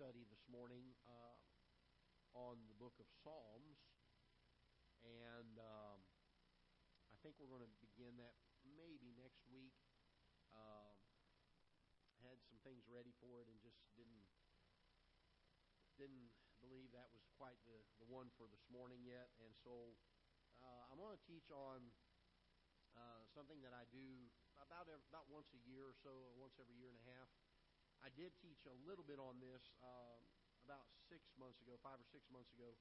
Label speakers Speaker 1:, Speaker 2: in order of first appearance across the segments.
Speaker 1: study this morning uh, on the book of Psalms, and um, I think we're going to begin that maybe next week. Um, had some things ready for it and just didn't didn't believe that was quite the, the one for this morning yet, and so uh, I'm going to teach on uh, something that I do about every, about once a year or so, once every year and a half. I did teach a little bit on this um, about six months ago, five or six months ago,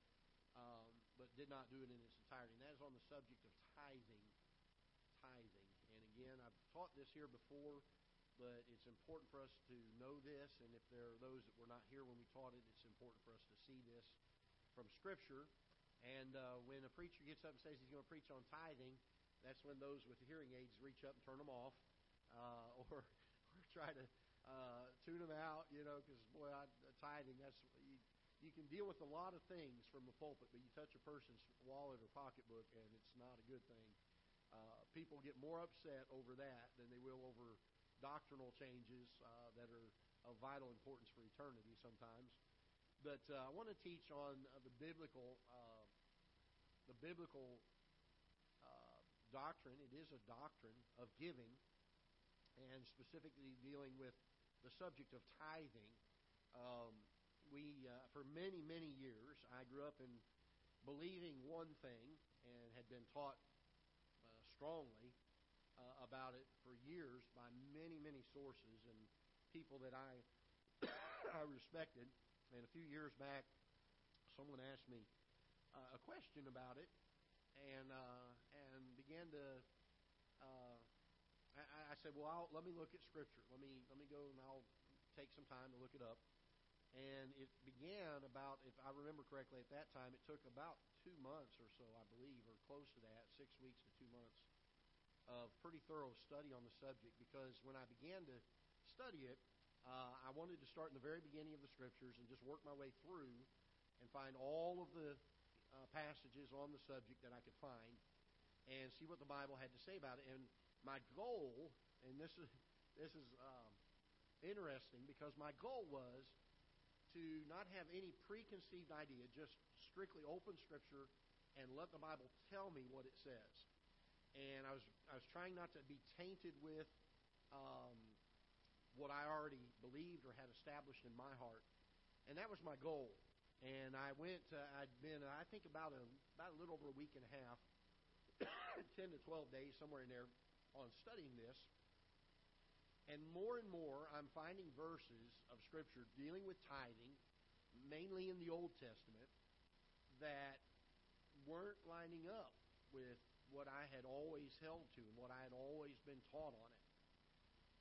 Speaker 1: um, but did not do it in its entirety. And that is on the subject of tithing. Tithing. And again, I've taught this here before, but it's important for us to know this. And if there are those that were not here when we taught it, it's important for us to see this from Scripture. And uh, when a preacher gets up and says he's going to preach on tithing, that's when those with hearing aids reach up and turn them off, uh, or, or try to uh, tune them out, you know, because boy, I, tithing that's you, you can deal with a lot of things from the pulpit, but you touch a person's wallet or pocketbook, and it's not a good thing. Uh, people get more upset over that than they will over doctrinal changes uh, that are of vital importance for eternity sometimes. But uh, I want to teach on uh, the biblical, uh, the biblical uh, doctrine. It is a doctrine of giving, and specifically dealing with the subject of tithing. Um, we, uh, for many, many years, I grew up in believing one thing and had been taught uh, strongly uh, about it for years by many, many sources and people that I I respected. And a few years back, someone asked me uh, a question about it, and uh, and began to uh, I, I said, well, I'll, let me look at Scripture. Let me let me go and I'll take some time to look it up. And it began about, if I remember correctly, at that time, it took about two months or so, I believe, or close to that, six weeks to two months of pretty thorough study on the subject. Because when I began to study it, uh, I wanted to start in the very beginning of the Scriptures and just work my way through and find all of the uh, passages on the subject that I could find and see what the Bible had to say about it. And my goal, and this is this is um, interesting because my goal was to not have any preconceived idea, just strictly open Scripture and let the Bible tell me what it says. And I was I was trying not to be tainted with um, what I already believed or had established in my heart, and that was my goal. And I went. Uh, I'd been I think about a about a little over a week and a half, ten to twelve days somewhere in there on studying this. And more and more, I'm finding verses of Scripture dealing with tithing, mainly in the Old Testament, that weren't lining up with what I had always held to and what I had always been taught on it.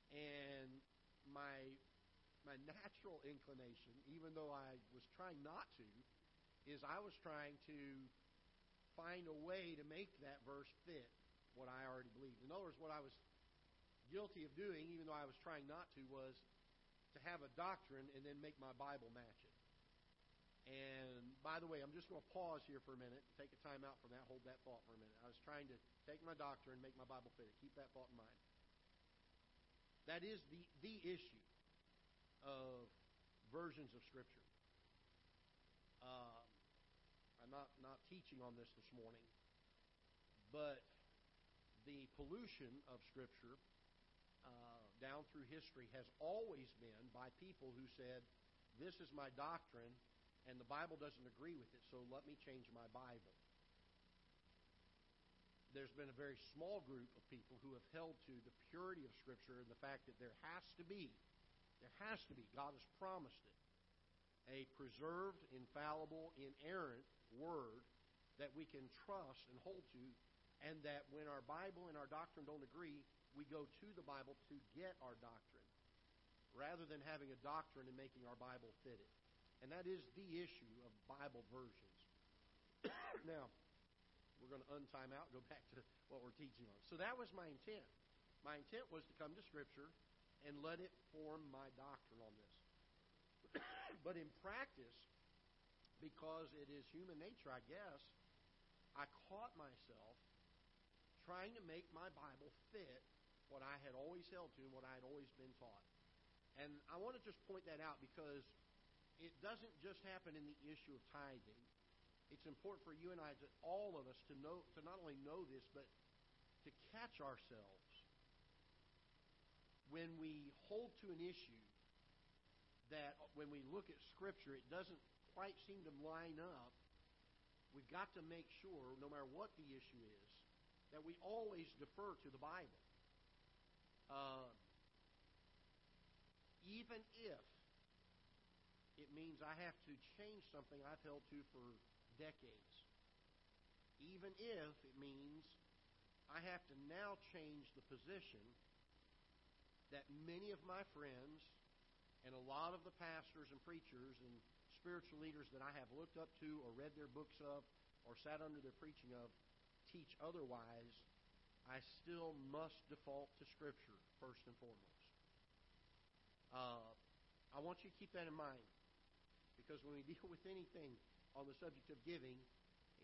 Speaker 1: And my my natural inclination, even though I was trying not to, is I was trying to find a way to make that verse fit what I already believed. In other words, what I was guilty of doing, even though I was trying not to, was to have a doctrine and then make my Bible match it. And by the way, I'm just going to pause here for a minute, take a time out from that, hold that thought for a minute. I was trying to take my doctrine, and make my Bible fit it. Keep that thought in mind. That is the, the issue of versions of Scripture. Uh, I'm not, not teaching on this this morning, but the pollution of Scripture uh, down through history has always been by people who said, This is my doctrine, and the Bible doesn't agree with it, so let me change my Bible. There's been a very small group of people who have held to the purity of Scripture and the fact that there has to be, there has to be, God has promised it, a preserved, infallible, inerrant Word that we can trust and hold to and that when our Bible and our doctrine don't agree, we go to the Bible to get our doctrine, rather than having a doctrine and making our Bible fit it. And that is the issue of Bible versions. now, we're going to untime out, go back to what we're teaching on. So that was my intent. My intent was to come to Scripture and let it form my doctrine on this. but in practice, because it is human nature, I guess, I caught myself trying to make my Bible fit what I had always held to and what I had always been taught. And I want to just point that out because it doesn't just happen in the issue of tithing. It's important for you and I, to, all of us, to know to not only know this, but to catch ourselves when we hold to an issue that when we look at Scripture, it doesn't quite seem to line up. We've got to make sure, no matter what the issue is, that we always defer to the Bible. Uh, even if it means I have to change something I've held to for decades. Even if it means I have to now change the position that many of my friends and a lot of the pastors and preachers and spiritual leaders that I have looked up to or read their books of or sat under their preaching of teach otherwise, I still must default to Scripture first and foremost. Uh, I want you to keep that in mind because when we deal with anything on the subject of giving,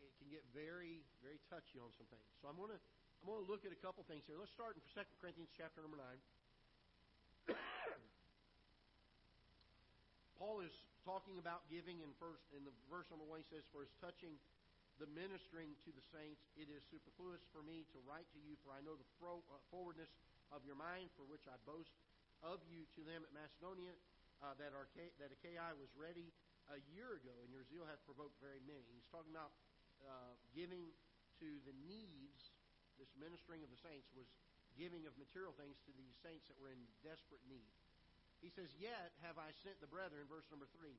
Speaker 1: it can get very, very touchy on some things. So I'm going to I'm going to look at a couple things here. Let's start in 2 Corinthians chapter number 9. Paul is talking about giving in first in the verse number one. He says, "For as touching the ministering to the saints, it is superfluous for me to write to you, for I know the uh, forwardness of your mind, for which I boast of you to them at Macedonia, uh, that, Archa- that Achaia was ready a year ago, and your zeal hath provoked very many." He's talking about uh, giving to the needs. This ministering of the saints was giving of material things to these saints that were in desperate need. He says, Yet have I sent the brethren, verse number 3.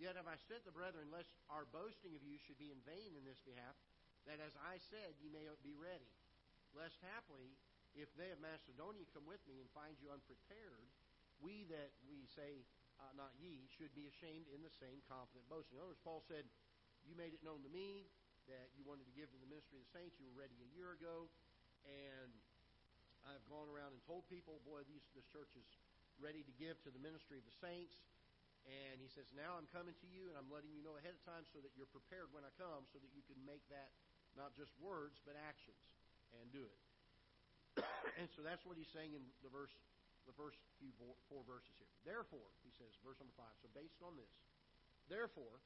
Speaker 1: Yet have I sent the brethren, lest our boasting of you should be in vain in this behalf, that as I said, ye may be ready. Lest haply, if they of Macedonia come with me and find you unprepared, we that we say, uh, not ye, should be ashamed in the same confident boasting. In other words, Paul said, You made it known to me that you wanted to give to the ministry of the saints. You were ready a year ago. And I've gone around and told people, boy, these, this church is ready to give to the ministry of the saints. And he says, Now I'm coming to you, and I'm letting you know ahead of time so that you're prepared when I come, so that you can make that not just words, but actions and do it. and so that's what he's saying in the verse, the first few four verses here. Therefore, he says, verse number five. So based on this, therefore,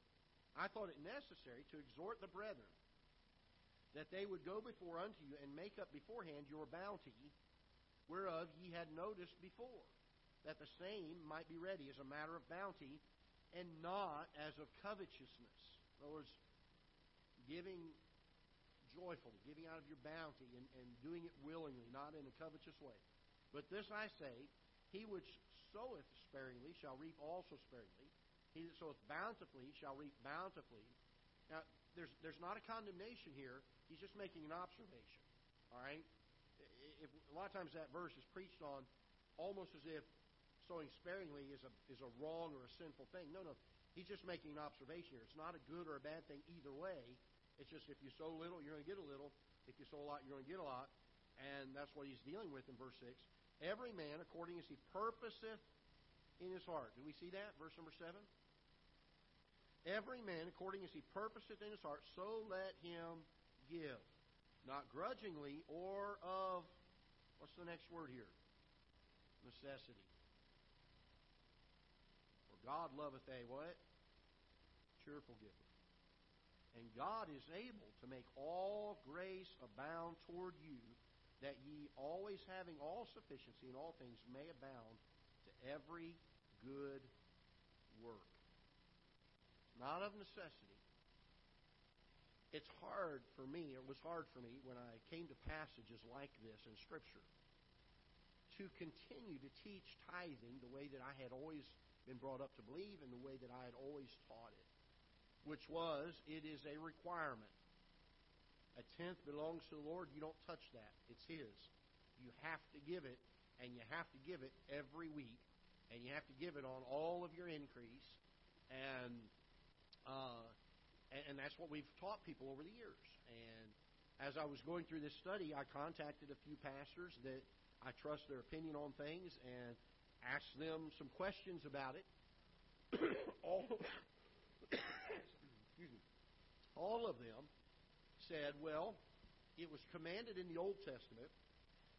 Speaker 1: I thought it necessary to exhort the brethren that they would go before unto you and make up beforehand your bounty, whereof ye had noticed before that the same might be ready as a matter of bounty and not as of covetousness. In other words, giving joyfully, giving out of your bounty and, and doing it willingly, not in a covetous way. But this I say, he which soweth sparingly shall reap also sparingly. He that soweth bountifully shall reap bountifully. Now, there's, there's not a condemnation here. He's just making an observation. All right? If, a lot of times that verse is preached on almost as if sowing sparingly is a, is a wrong or a sinful thing. No, no. He's just making an observation here. It's not a good or a bad thing either way. It's just if you sow little, you're going to get a little. If you sow a lot, you're going to get a lot. And that's what he's dealing with in verse 6. Every man according as he purposeth in his heart. Do we see that? Verse number 7. Every man according as he purposeth in his heart, so let him give. Not grudgingly or of, what's the next word here? Necessity. God loveth a what? Cheerful giver. And God is able to make all grace abound toward you, that ye always having all sufficiency in all things may abound to every good work. Not of necessity. It's hard for me, it was hard for me when I came to passages like this in Scripture to continue to teach tithing the way that I had always been brought up to believe and the way that I had always taught it, which was it is a requirement. A tenth belongs to the Lord. You don't touch that. It's His. You have to give it, and you have to give it every week, and you have to give it on all of your increase, and uh, and that's what we've taught people over the years. And as I was going through this study, I contacted a few pastors that I trust their opinion on things, and asked them some questions about it. all, excuse me, all of them said, well, it was commanded in the Old Testament,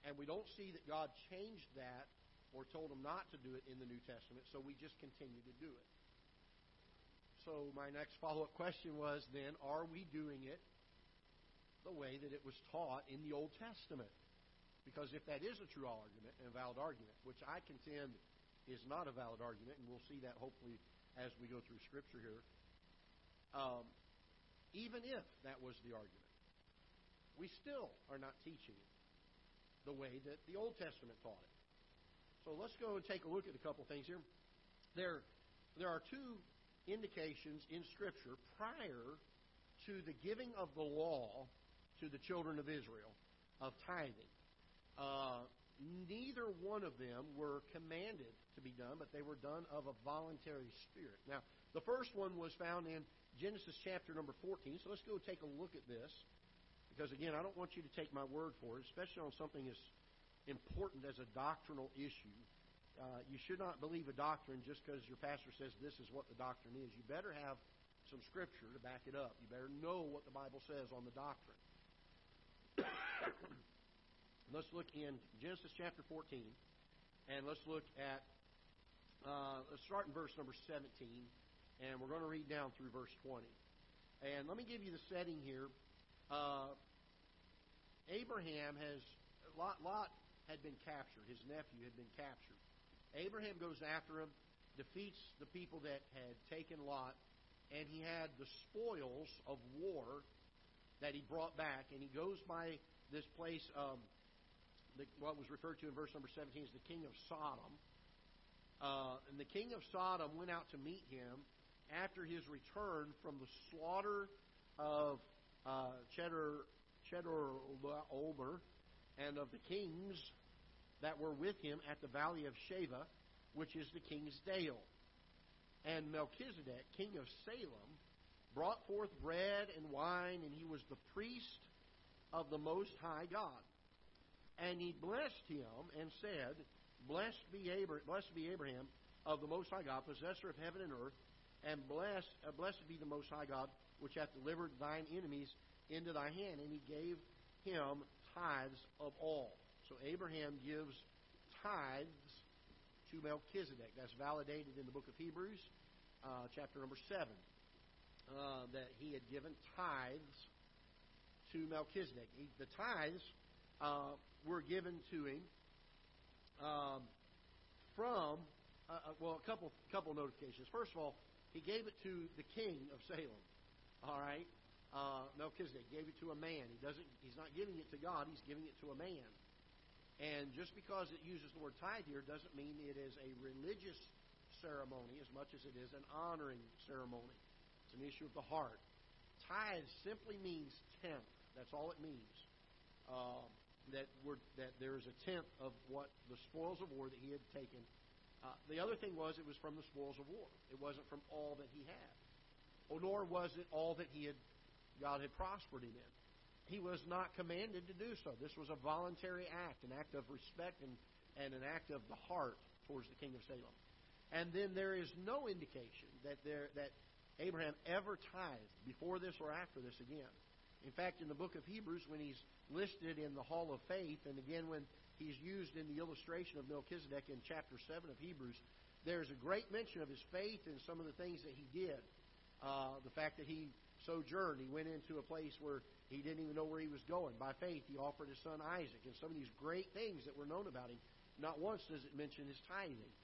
Speaker 1: and we don't see that God changed that or told them not to do it in the New Testament, so we just continue to do it. so my next follow-up question was then, are we doing it the way that it was taught in the Old Testament? Because if that is a true argument and a valid argument, which I contend is not a valid argument, and we'll see that hopefully as we go through Scripture here, um, even if that was the argument, we still are not teaching it the way that the Old Testament taught it. So let's go and take a look at a couple things here. There, there are two indications in Scripture prior to the giving of the law to the children of Israel of tithing. Uh, neither one of them were commanded to be done, but they were done of a voluntary spirit. Now, the first one was found in Genesis chapter number 14, so let's go take a look at this. Because, again, I don't want you to take my word for it, especially on something as important as a doctrinal issue. Uh, you should not believe a doctrine just because your pastor says this is what the doctrine is. You better have some scripture to back it up. You better know what the Bible says on the doctrine. let's look in Genesis chapter 14, and let's look at, uh, let's start in verse number 17, and we're going to read down through verse 20. And let me give you the setting here. Uh, Abraham has, Lot, Lot had been captured. His nephew had been captured. Abraham goes after him, defeats the people that had taken Lot, and he had the spoils of war that he brought back. And he goes by this place, um, the, what was referred to in verse number 17 as the king of Sodom. Uh, and the king of Sodom went out to meet him after his return from the slaughter of uh, Olmer and of the kings that were with him at the valley of Shaveh, which is the king's dale. And Melchizedek, king of Salem, brought forth bread and wine, and he was the priest of the Most High God. And he blessed him and said, Blessed be, Abraham, blessed be Abraham of the Most High God, possessor of heaven and earth, and blessed, uh, blessed be the Most High God, which hath delivered thine enemies into thy hand. And he gave him tithes of all. So Abraham gives tithes to Melchizedek. That's validated in the book of Hebrews, uh, chapter number 7, uh, that he had given tithes to Melchizedek. He, the tithes uh, were given to him um, from, uh, uh, well, a couple, couple notifications. First of all, he gave it to the king of Salem. All right? Uh, Melchizedek gave it to a man. He doesn't. He's not giving it to God. He's giving it to a man. And just because it uses the word tithe here doesn't mean it is a religious ceremony as much as it is an honoring ceremony. It's an issue of the heart. Tithe simply means tenth. That's all it means. Uh, that we're, that there is a tenth of what the spoils of war that he had taken. Uh, the other thing was it was from the spoils of war. It wasn't from all that he had, or nor was it all that he had God had prospered him in. He was not commanded to do so. This was a voluntary act, an act of respect and, and an act of the heart towards the king of Salem. And then there is no indication that there that Abraham ever tithed before this or after this again. In fact, in the book of Hebrews, when he's listed in the Hall of Faith, and again when he's used in the illustration of Melchizedek in chapter 7 of Hebrews, there's a great mention of his faith and some of the things that he did. Uh, the fact that he sojourned, he went into a place where he didn't even know where he was going. By faith, he offered his son Isaac, and some of these great things that were known about him. Not once does it mention his tithing.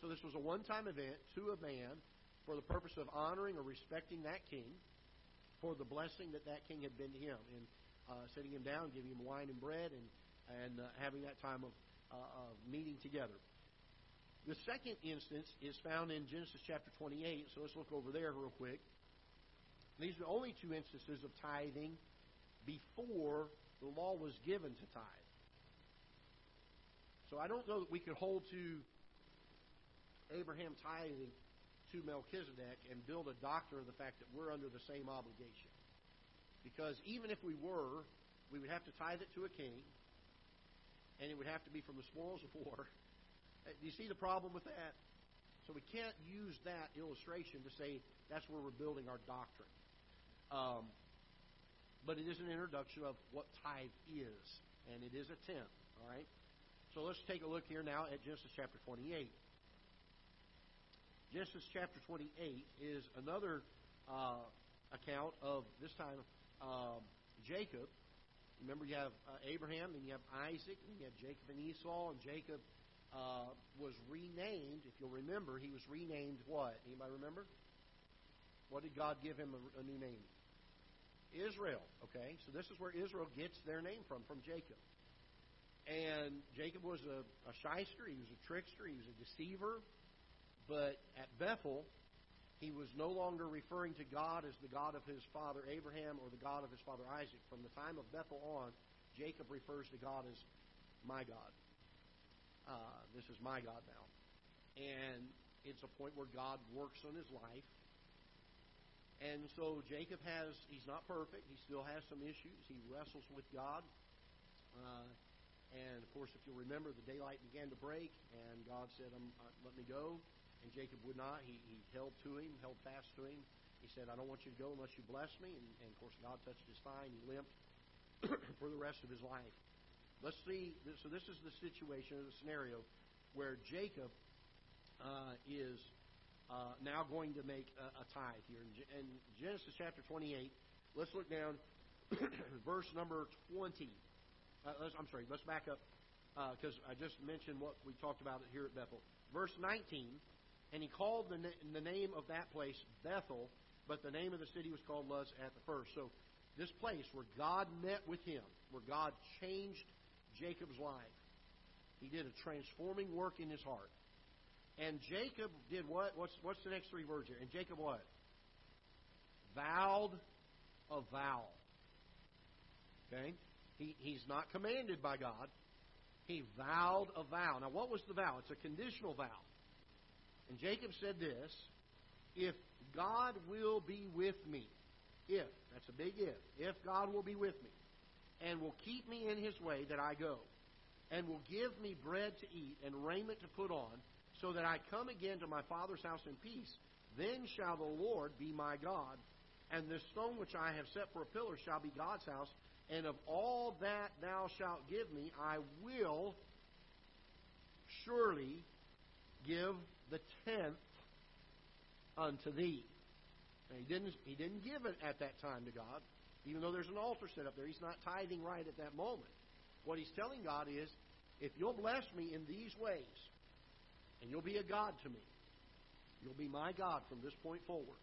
Speaker 1: So this was a one-time event to a man for the purpose of honoring or respecting that king, for the blessing that that king had been to him, and uh, sitting him down, giving him wine and bread, and and uh, having that time of, uh, of meeting together. The second instance is found in Genesis chapter 28, so let's look over there real quick. These are the only two instances of tithing before the law was given to tithe. So I don't know that we could hold to Abraham tithing to Melchizedek and build a doctrine of the fact that we're under the same obligation. Because even if we were, we would have to tithe it to a king, and it would have to be from the spoils of war. Uh, do you see the problem with that? So we can't use that illustration to say that's where we're building our doctrine. Um, but it is an introduction of what tithe is, and it is a tenth. All right. So let's take a look here now at Genesis chapter 28. Genesis chapter 28 is another uh, account of this time uh, Jacob. Remember, you have uh, Abraham, and you have Isaac, and you have Jacob and Esau, and Jacob uh, was renamed. If you'll remember, he was renamed what? Anybody remember? What did God give him a, a new name? Israel. Okay, so this is where Israel gets their name from, from Jacob. And Jacob was a, a shyster, he was a trickster, he was a deceiver. But at Bethel, he was no longer referring to God as the God of his father Abraham or the God of his father Isaac. From the time of Bethel on, Jacob refers to God as my God. Uh, this is my God now. And it's a point where God works on his life. And so Jacob has, he's not perfect. He still has some issues. He wrestles with God. Uh, and of course, if you'll remember, the daylight began to break, and God said, um, uh, Let me go. And Jacob would not. He, he held to him, held fast to him. He said, I don't want you to go unless you bless me. And, and of course, God touched his thigh, and he limped for the rest of his life. Let's see. So, this is the situation, the scenario where Jacob uh, is uh, now going to make a, a tithe here. In, in Genesis chapter 28, let's look down, verse number 20. Uh, I'm sorry, let's back up because uh, I just mentioned what we talked about here at Bethel. Verse 19, and he called the, the name of that place Bethel, but the name of the city was called Luz at the first. So this place where God met with him, where God changed Jacob's life, he did a transforming work in his heart. And Jacob did what? What's, what's the next three words here? And Jacob what? Vowed a vow. Okay? He, he's not commanded by God. He vowed a vow. Now, what was the vow? It's a conditional vow. And Jacob said this If God will be with me, if, that's a big if, if God will be with me, and will keep me in his way that I go, and will give me bread to eat and raiment to put on, so that I come again to my father's house in peace. Then shall the Lord be my God, and this stone which I have set for a pillar shall be God's house. And of all that thou shalt give me, I will surely give the tenth unto thee. Now, he didn't he didn't give it at that time to God, even though there's an altar set up there. He's not tithing right at that moment. What he's telling God is, if you'll bless me in these ways, and you'll be a God to me. You'll be my God from this point forward.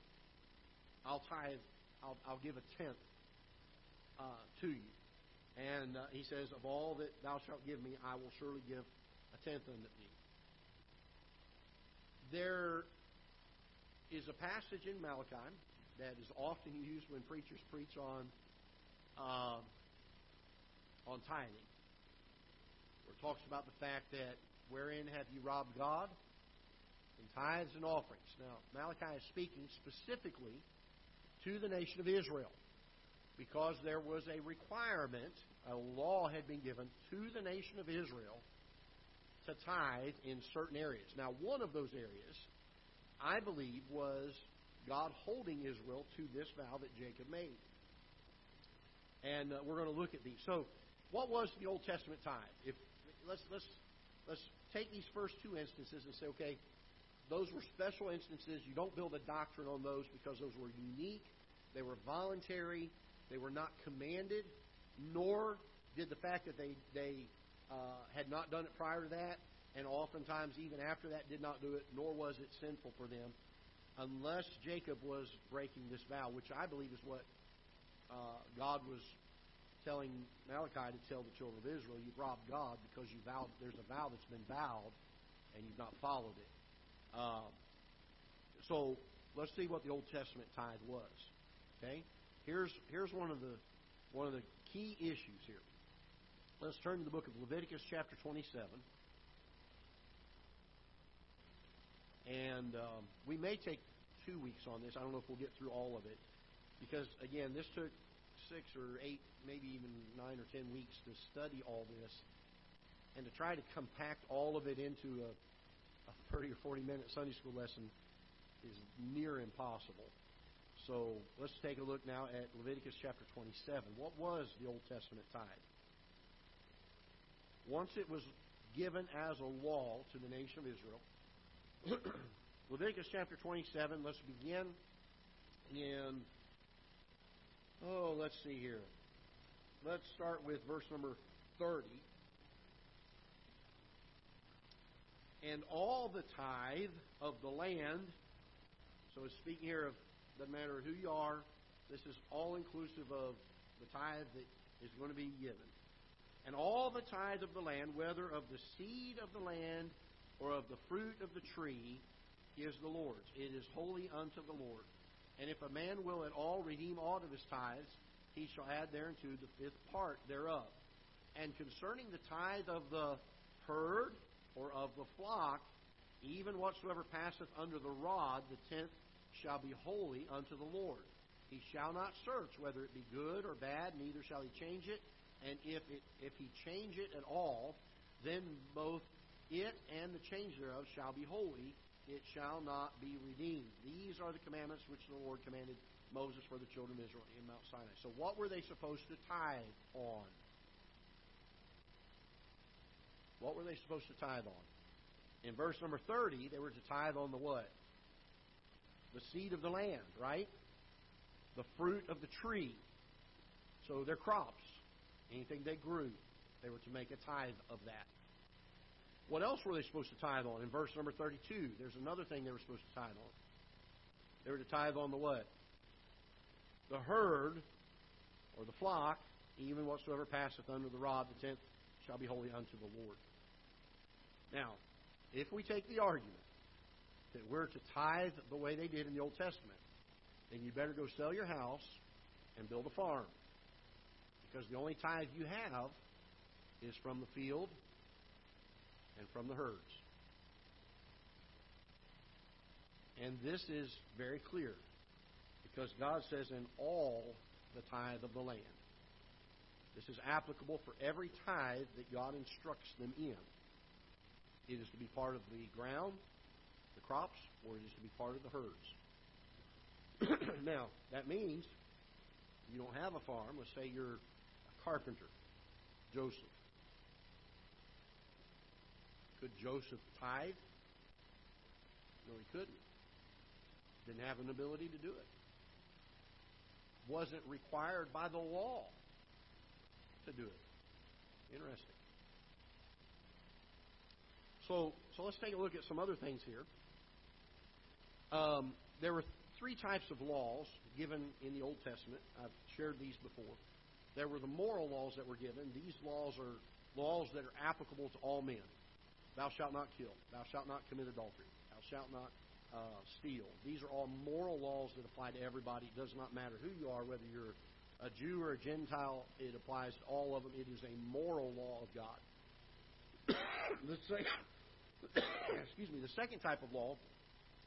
Speaker 1: I'll tithe, I'll, I'll give a tenth uh, to you. And uh, he says, Of all that thou shalt give me, I will surely give a tenth unto thee. There is a passage in Malachi that is often used when preachers preach on uh, on tithing. Where it talks about the fact that Wherein have you robbed God? In tithes and offerings. Now, Malachi is speaking specifically to the nation of Israel because there was a requirement, a law had been given to the nation of Israel to tithe in certain areas. Now, one of those areas, I believe, was God holding Israel to this vow that Jacob made. And uh, we're going to look at these. So, what was the Old Testament tithe? If let's let's let's take these first two instances and say, okay, those were special instances. You don't build a doctrine on those because those were unique. They were voluntary. They were not commanded, nor did the fact that they, they uh, had not done it prior to that, and oftentimes even after that did not do it, nor was it sinful for them, unless Jacob was breaking this vow, which I believe is what uh, God was telling Malachi to tell the children of Israel, you've robbed God because you vowed. There's a vow that's been vowed, and you've not followed it. Um, so let's see what the Old Testament tithe was. Okay, here's here's one of the one of the key issues here. Let's turn to the book of Leviticus, chapter 27. And um, we may take two weeks on this. I don't know if we'll get through all of it. Because, again, this took six or eight, maybe even nine or ten weeks to study all this and to try to compact all of it into a, a 30 or 40 minute Sunday school lesson is near impossible. So let's take a look now at Leviticus chapter 27. What was the Old Testament tithe? Once it was given as a law to the nation of Israel, Leviticus chapter 27. Let's begin in, oh, let's see here. Let's start with verse number 30. And all the tithe of the land, so it's speaking here of, doesn't matter who you are, this is all inclusive of the tithe that is going to be given. And all the tithe of the land, whether of the seed of the land or of the fruit of the tree, is the Lord's. It is holy unto the Lord. And if a man will at all redeem aught of his tithes, he shall add thereunto the fifth part thereof. And concerning the tithe of the herd or of the flock, even whatsoever passeth under the rod, the tenth shall be holy unto the Lord. He shall not search whether it be good or bad, neither shall he change it. And if it, if he change it at all, then both it and the change thereof shall be holy, it shall not be redeemed. These are the commandments which the Lord commanded Moses for the children of Israel in Mount Sinai. So, what were they supposed to tithe on? What were they supposed to tithe on? In verse number 30, they were to tithe on the what? The seed of the land, right? The fruit of the tree. So, their crops, anything they grew, they were to make a tithe of that. What else were they supposed to tithe on? In verse number 32, there's another thing they were supposed to tithe on. They were to tithe on the what? The herd, or the flock, even whatsoever passeth under the rod, the tenth shall be holy unto the Lord. Now, if we take the argument that we're to tithe the way they did in the Old Testament, then you better go sell your house and build a farm. Because the only tithe you have is from the field and from the herds. And this is very clear because God says, in all the tithe of the land. This is applicable for every tithe that God instructs them in. It is to be part of the ground, the crops, or it is to be part of the herds. now, that means you don't have a farm. Let's say you're carpenter, Joseph. Could Joseph tithe? No, he couldn't. Didn't have an ability to do it. Wasn't required by the law to do it. Interesting. So, so let's take a look at some other things here. Um, there were three types of laws given in the Old Testament. I've shared these before. There were the moral laws that were given. These laws are laws that are applicable to all men. Thou shalt not kill. Thou shalt not commit adultery. Thou shalt not uh, steal. These are all moral laws that apply to everybody. It does not matter who you are, whether you're a Jew or a Gentile. It applies to all of them. It is a moral law of God. the second, excuse me. The second type of law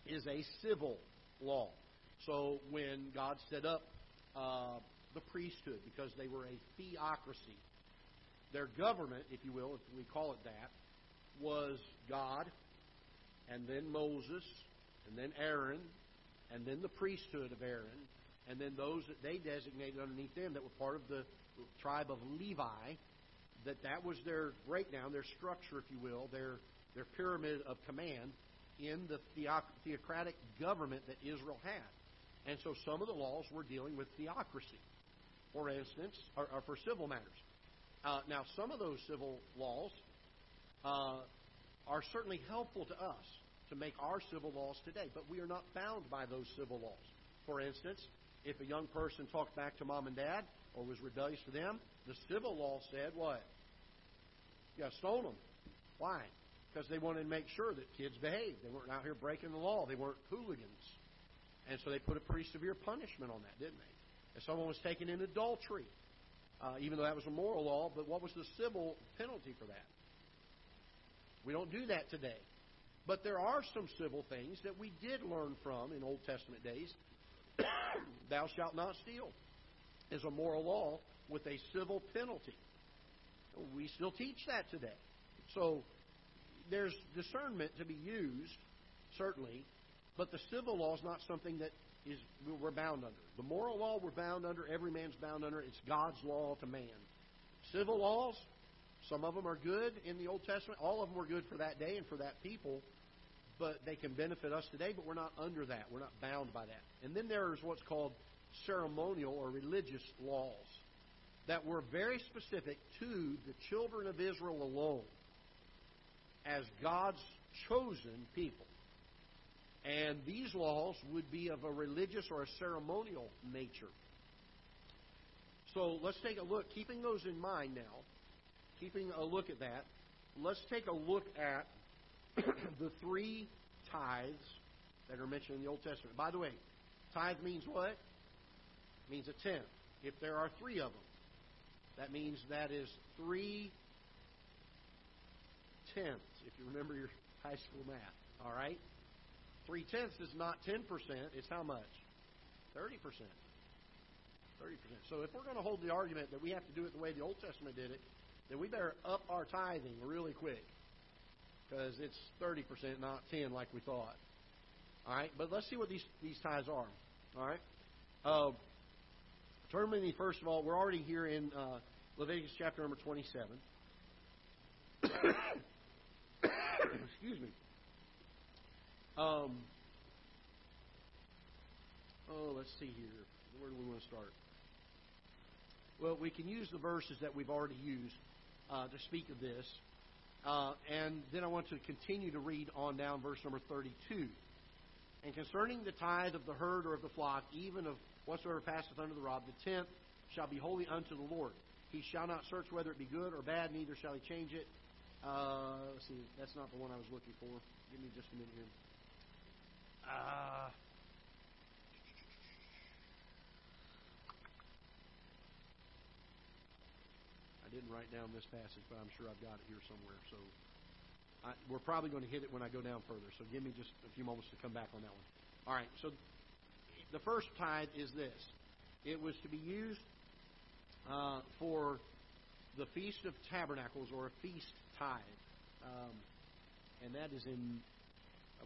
Speaker 1: is a civil law. So when God set up uh, the priesthood, because they were a theocracy, their government, if you will, if we call it that, was God, and then Moses, and then Aaron, and then the priesthood of Aaron, and then those that they designated underneath them that were part of the tribe of Levi, that that was their breakdown, their structure, if you will, their their pyramid of command in the theocratic government that Israel had. And so some of the laws were dealing with theocracy, for instance, or, or for civil matters. Uh, now, some of those civil laws uh, are certainly helpful to us to make our civil laws today, but we are not bound by those civil laws. For instance, if a young person talked back to mom and dad or was rebellious to them, the civil law said what? You got stone them. Why? Because they wanted to make sure that kids behaved. They weren't out here breaking the law. They weren't hooligans. And so they put a pretty severe punishment on that, didn't they? If someone was taken in adultery, uh, even though that was a moral law, but what was the civil penalty for that? We don't do that today. But there are some civil things that we did learn from in Old Testament days. Thou shalt not steal is a moral law with a civil penalty. We still teach that today. So there's discernment to be used, certainly, but the civil law is not something that is we're bound under. The moral law we're bound under, every man's bound under. It's God's law to man. Civil laws, some of them are good in the Old Testament. All of them were good for that day and for that people. but they can benefit us today, but we're not under that. We're not bound by that. And then there's what's called ceremonial or religious laws that were very specific to the children of Israel alone as God's chosen people. And these laws would be of a religious or a ceremonial nature. So let's take a look, keeping those in mind now, keeping a look at that, let's take a look at the three tithes that are mentioned in the Old Testament. By the way, tithe means what? It means a tenth. If there are three of them, that means that is three tenths, if you remember your high school math. All right? Three tenths is not 10%, it's how much? 30%. 30%. So if we're going to hold the argument that we have to do it the way the Old Testament did it, then we better up our tithing really quick because it's 30%, not 10 like we thought. All right, but let's see what these, these tithes are. All right. Uh, turn with me, first of all, we're already here in uh, Leviticus chapter number 27. Excuse me. Um, oh, let's see here. Where do we want to start? Well, we can use the verses that we've already used uh, to speak of this. Uh, and then I want to continue to read on down verse number 32. And concerning the tithe of the herd or of the flock, even of whatsoever passeth under the rod, the tenth shall be holy unto the Lord. He shall not search whether it be good or bad, neither shall he change it. Uh, let's see, that's not the one I was looking for. Give me just a minute here. Uh, I didn't write down this passage, but I'm sure I've got it here somewhere. So I, we're probably going to hit it when I go down further. So give me just a few moments to come back on that one. All right. So the first tithe is this. It was to be used uh, for the Feast of Tabernacles or a feast tithe, um, and that is in.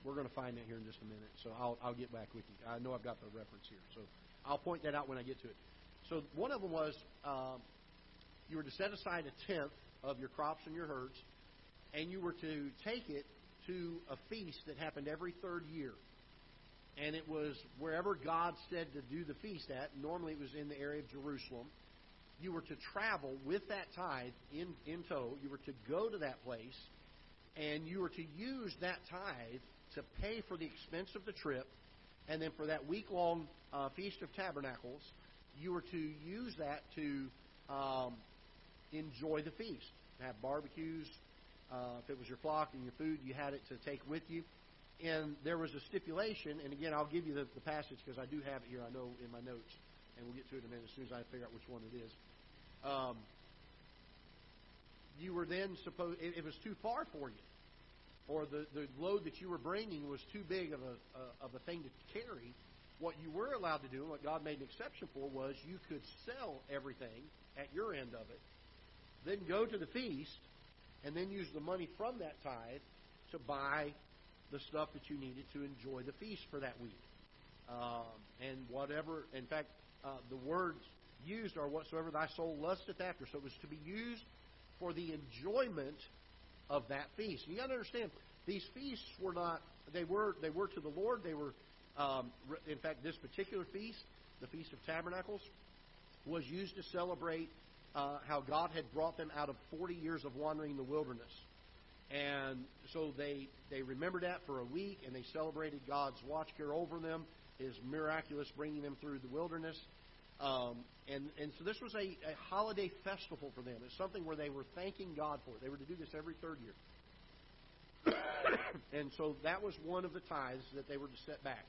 Speaker 1: We're going to find that here in just a minute, so I'll, I'll get back with you. I know I've got the reference here, so I'll point that out when I get to it. So one of them was um, you were to set aside a tenth of your crops and your herds, and you were to take it to a feast that happened every third year. And it was wherever God said to do the feast at. Normally it was in the area of Jerusalem. You were to travel with that tithe in, in tow. You were to go to that place, and you were to use that tithe to pay for the expense of the trip. And then for that week long uh, Feast of Tabernacles, you were to use that to um, enjoy the feast. Have barbecues. Uh, if it was your flock and your food, you had it to take with you. And there was a stipulation, and again, I'll give you the, the passage because I do have it here, I know, in my notes, and we'll get to it in a minute as soon as I figure out which one it is. Um, you were then supposed, it, it was too far for you, or the, the load that you were bringing was too big of a, uh, of a thing to carry. What you were allowed to do, and what God made an exception for, was you could sell everything at your end of it then go to the feast and then use the money from that tithe to buy the stuff that you needed to enjoy the feast for that week. Um, and whatever, in fact, uh, the words used are whatsoever thy soul lusteth after. So it was to be used for the enjoyment of that feast. You got to understand, these feasts were not, they were, they were to the Lord. They were, um, in fact, this particular feast, the Feast of Tabernacles, was used to celebrate uh, how God had brought them out of 40 years of wandering in the wilderness. And so they, they remembered that for a week, and they celebrated God's watch care over them, His miraculous bringing them through the wilderness. Um, and, and so this was a, a holiday festival for them. It's something where they were thanking God for it. They were to do this every third year. and so that was one of the tithes that they were to set back.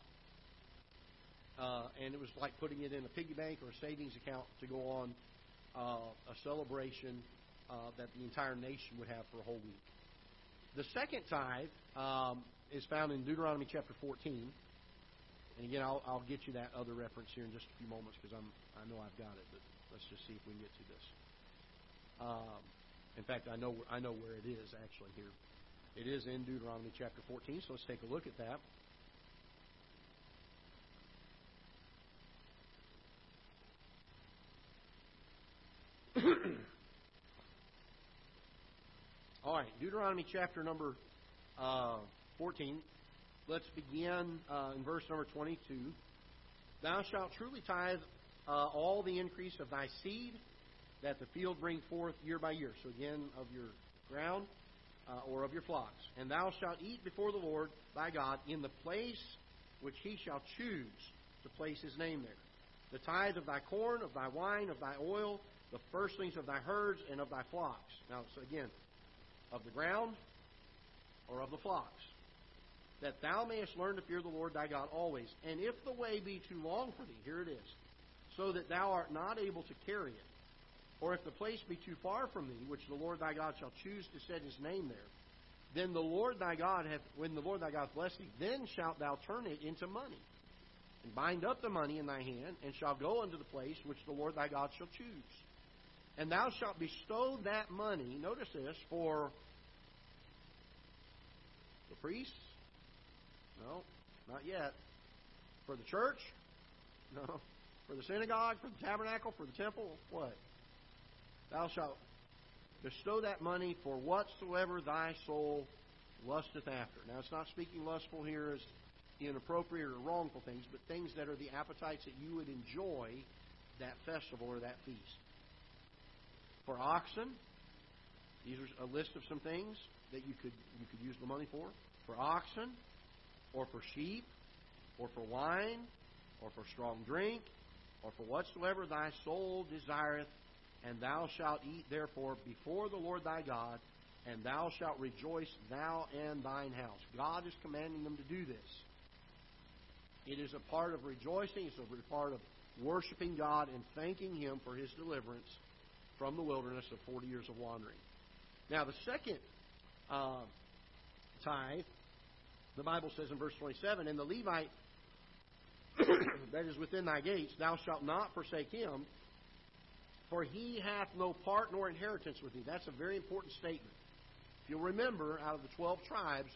Speaker 1: Uh, and it was like putting it in a piggy bank or a savings account to go on uh, a celebration uh, that the entire nation would have for a whole week. The second tithe um, is found in Deuteronomy chapter 14. And again, I'll, I'll get you that other reference here in just a few moments because I'm I know I've got it, but let's just see if we can get to this. Um, in fact, I know I know where it is actually here. It is in Deuteronomy chapter 14, so let's take a look at that. All right, Deuteronomy chapter number uh, 14. Let's begin uh, in verse number 22. Thou shalt truly tithe uh, all the increase of thy seed that the field bring forth year by year. So again, of your ground uh, or of your flocks. And thou shalt eat before the Lord thy God in the place which he shall choose to place his name there. The tithe of thy corn, of thy wine, of thy oil, the firstlings of thy herds and of thy flocks. Now, so again, of the ground or of the flocks, that thou mayest learn to fear the Lord thy God always. And if the way be too long for thee, here it is, so that thou art not able to carry it, or if the place be too far from thee, which the Lord thy God shall choose to set his name there, then the Lord thy God hath, when the Lord thy God bless thee, then shalt thou turn it into money, and bind up the money in thy hand, and shall go unto the place which the Lord thy God shall choose. And thou shalt bestow that money, notice this, for the priests? No, not yet. For the church? No. For the synagogue? For the tabernacle? For the temple? What? Thou shalt bestow that money for whatsoever thy soul lusteth after. Now, it's not speaking lustful here as inappropriate or wrongful things, but things that are the appetites that you would enjoy that festival or that feast. For oxen, these are a list of some things that you could you could use the money for. For oxen, or for sheep, or for wine, or for strong drink, or for whatsoever thy soul desireth, and thou shalt eat therefore before the Lord thy God, and thou shalt rejoice, thou and thine house. God is commanding them to do this. It is a part of rejoicing, it's a part of worshiping God and thanking Him for His deliverance from the wilderness of 40 years of wandering. Now, the second uh, tithe, the Bible says in verse 27, And the Levite that is within thy gates, thou shalt not forsake him, for he hath no part nor inheritance with thee. That's a very important statement. If you'll remember, out of the 12 tribes,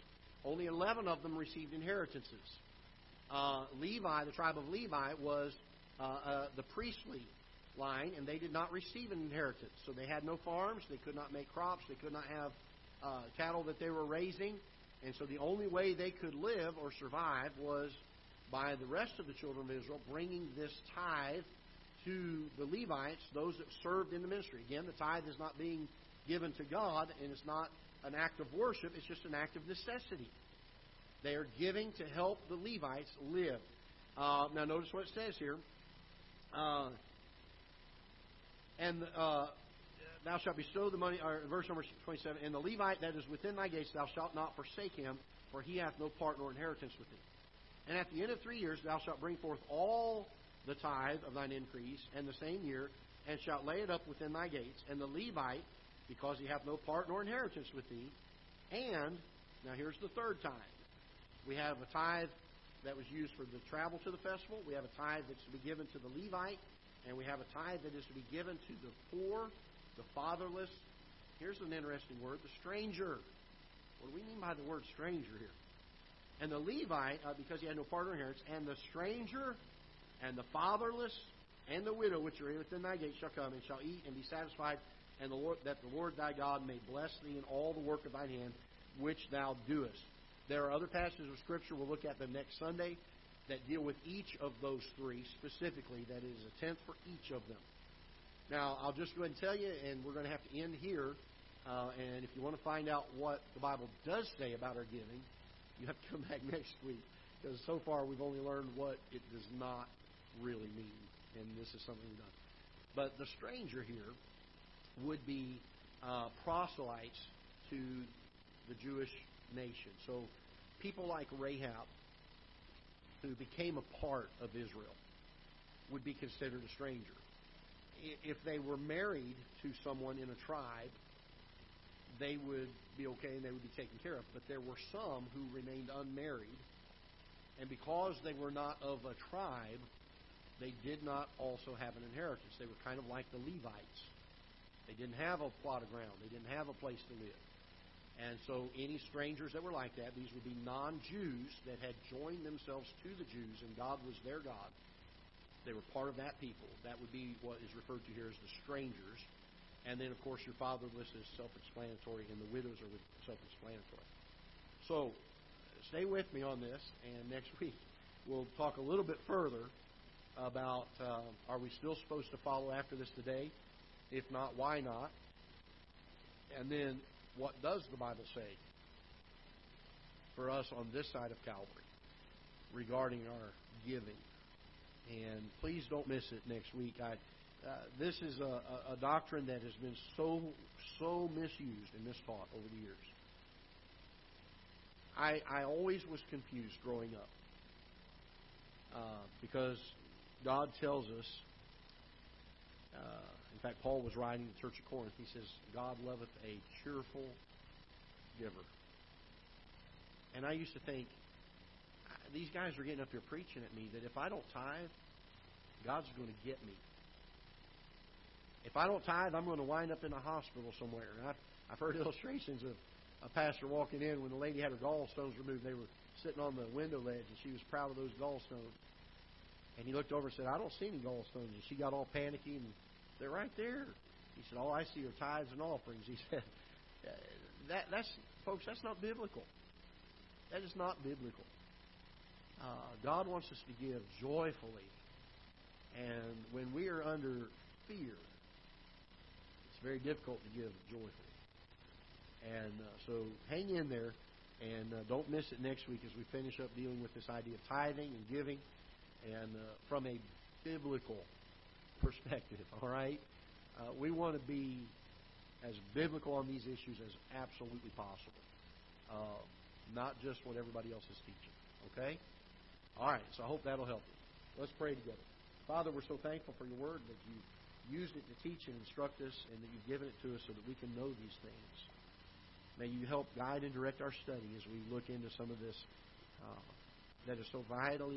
Speaker 1: only 11 of them received inheritances. Uh, Levi, the tribe of Levi, was uh, uh, the priestly line, and they did not receive an inheritance. So they had no farms, they could not make crops, they could not have uh, cattle that they were raising, and so the only way they could live or survive was by the rest of the children of Israel bringing this tithe to the Levites, those that served in the ministry. Again, the tithe is not being given to God, and it's not an act of worship, it's just an act of necessity. They are giving to help the Levites live. Uh, now, notice what it says here. Uh, and uh, thou shalt bestow the money, or verse number 27, and the Levite that is within thy gates, thou shalt not forsake him, for he hath no part nor inheritance with thee. And at the end of three years thou shalt bring forth all the tithe of thine increase, and the same year, and shalt lay it up within thy gates. And the Levite, because he hath no part nor inheritance with thee, and, now here's the third tithe. We have a tithe that was used for the travel to the festival. We have a tithe that's to be given to the Levite. And we have a tithe that is to be given to the poor, the fatherless. Here's an interesting word the stranger. What do we mean by the word stranger here? And the Levite, uh, because he had no partner inheritance, and the stranger, and the fatherless, and the widow which are in within thy gate shall come and shall eat and be satisfied, and the Lord, that the Lord thy God may bless thee in all the work of thine hand which thou doest. There are other passages of Scripture we'll look at them next Sunday that deal with each of those three specifically. That is a tenth for each of them. Now, I'll just go ahead and tell you, and we're going to have to end here. Uh, and if you want to find out what the Bible does say about our giving, you have to come back next week. Because so far we've only learned what it does not really mean. And this is something we've done. But the stranger here would be uh, proselytes to the Jewish nation. So people like Rahab, who became a part of Israel would be considered a stranger. If they were married to someone in a tribe, they would be okay and they would be taken care of. But there were some who remained unmarried, and because they were not of a tribe, they did not also have an inheritance. They were kind of like the Levites. They didn't have a plot of ground, they didn't have a place to live. And so any strangers that were like that, these would be non Jews that had joined themselves to the Jews and God was their God. They were part of that people. That would be what is referred to here as the strangers. And then, of course, your fatherless is self explanatory, and the widows are self explanatory. So, stay with me on this, and next week we'll talk a little bit further about uh, are we still supposed to follow after this today? If not, why not? And then what does the Bible say for us on this side of Calvary regarding our giving? And please don't miss it next week. I, uh, this is a, a, doctrine that has been so so misused and mistaught over the years. I I always was confused growing up uh, because God tells us. Uh, in fact, Paul was writing to the Church of Corinth. He says, "God loveth a cheerful giver." And I used to think these guys are getting up here preaching at me that if I don't tithe, God's going to get me. If I don't tithe, I'm going to wind up in a hospital somewhere. And I've, I've heard illustrations of a pastor walking in when the lady had her gallstones removed. They were sitting on the window ledge, and she was proud of those gallstones. And he looked over and said, I don't see any gallstones. And she got all panicky, and they're right there. He said, All I see are tithes and offerings. He said, that, That's, folks, that's not biblical. That is not biblical. Uh, God wants us to give joyfully. And when we are under fear, it's very difficult to give joyfully. And uh, so hang in there and uh, don't miss it next week as we finish up dealing with this idea of tithing and giving and uh, from a biblical perspective, all right? Uh, we want to be as biblical on these issues as absolutely possible, uh, not just what everybody else is teaching, okay? All right, so I hope that'll help you. Let's pray together. Father, we're so thankful for your word that you used it to teach and instruct us and that you've given it to us so that we can know these things. May you help guide and direct our study as we look into some of this uh, that is so vitally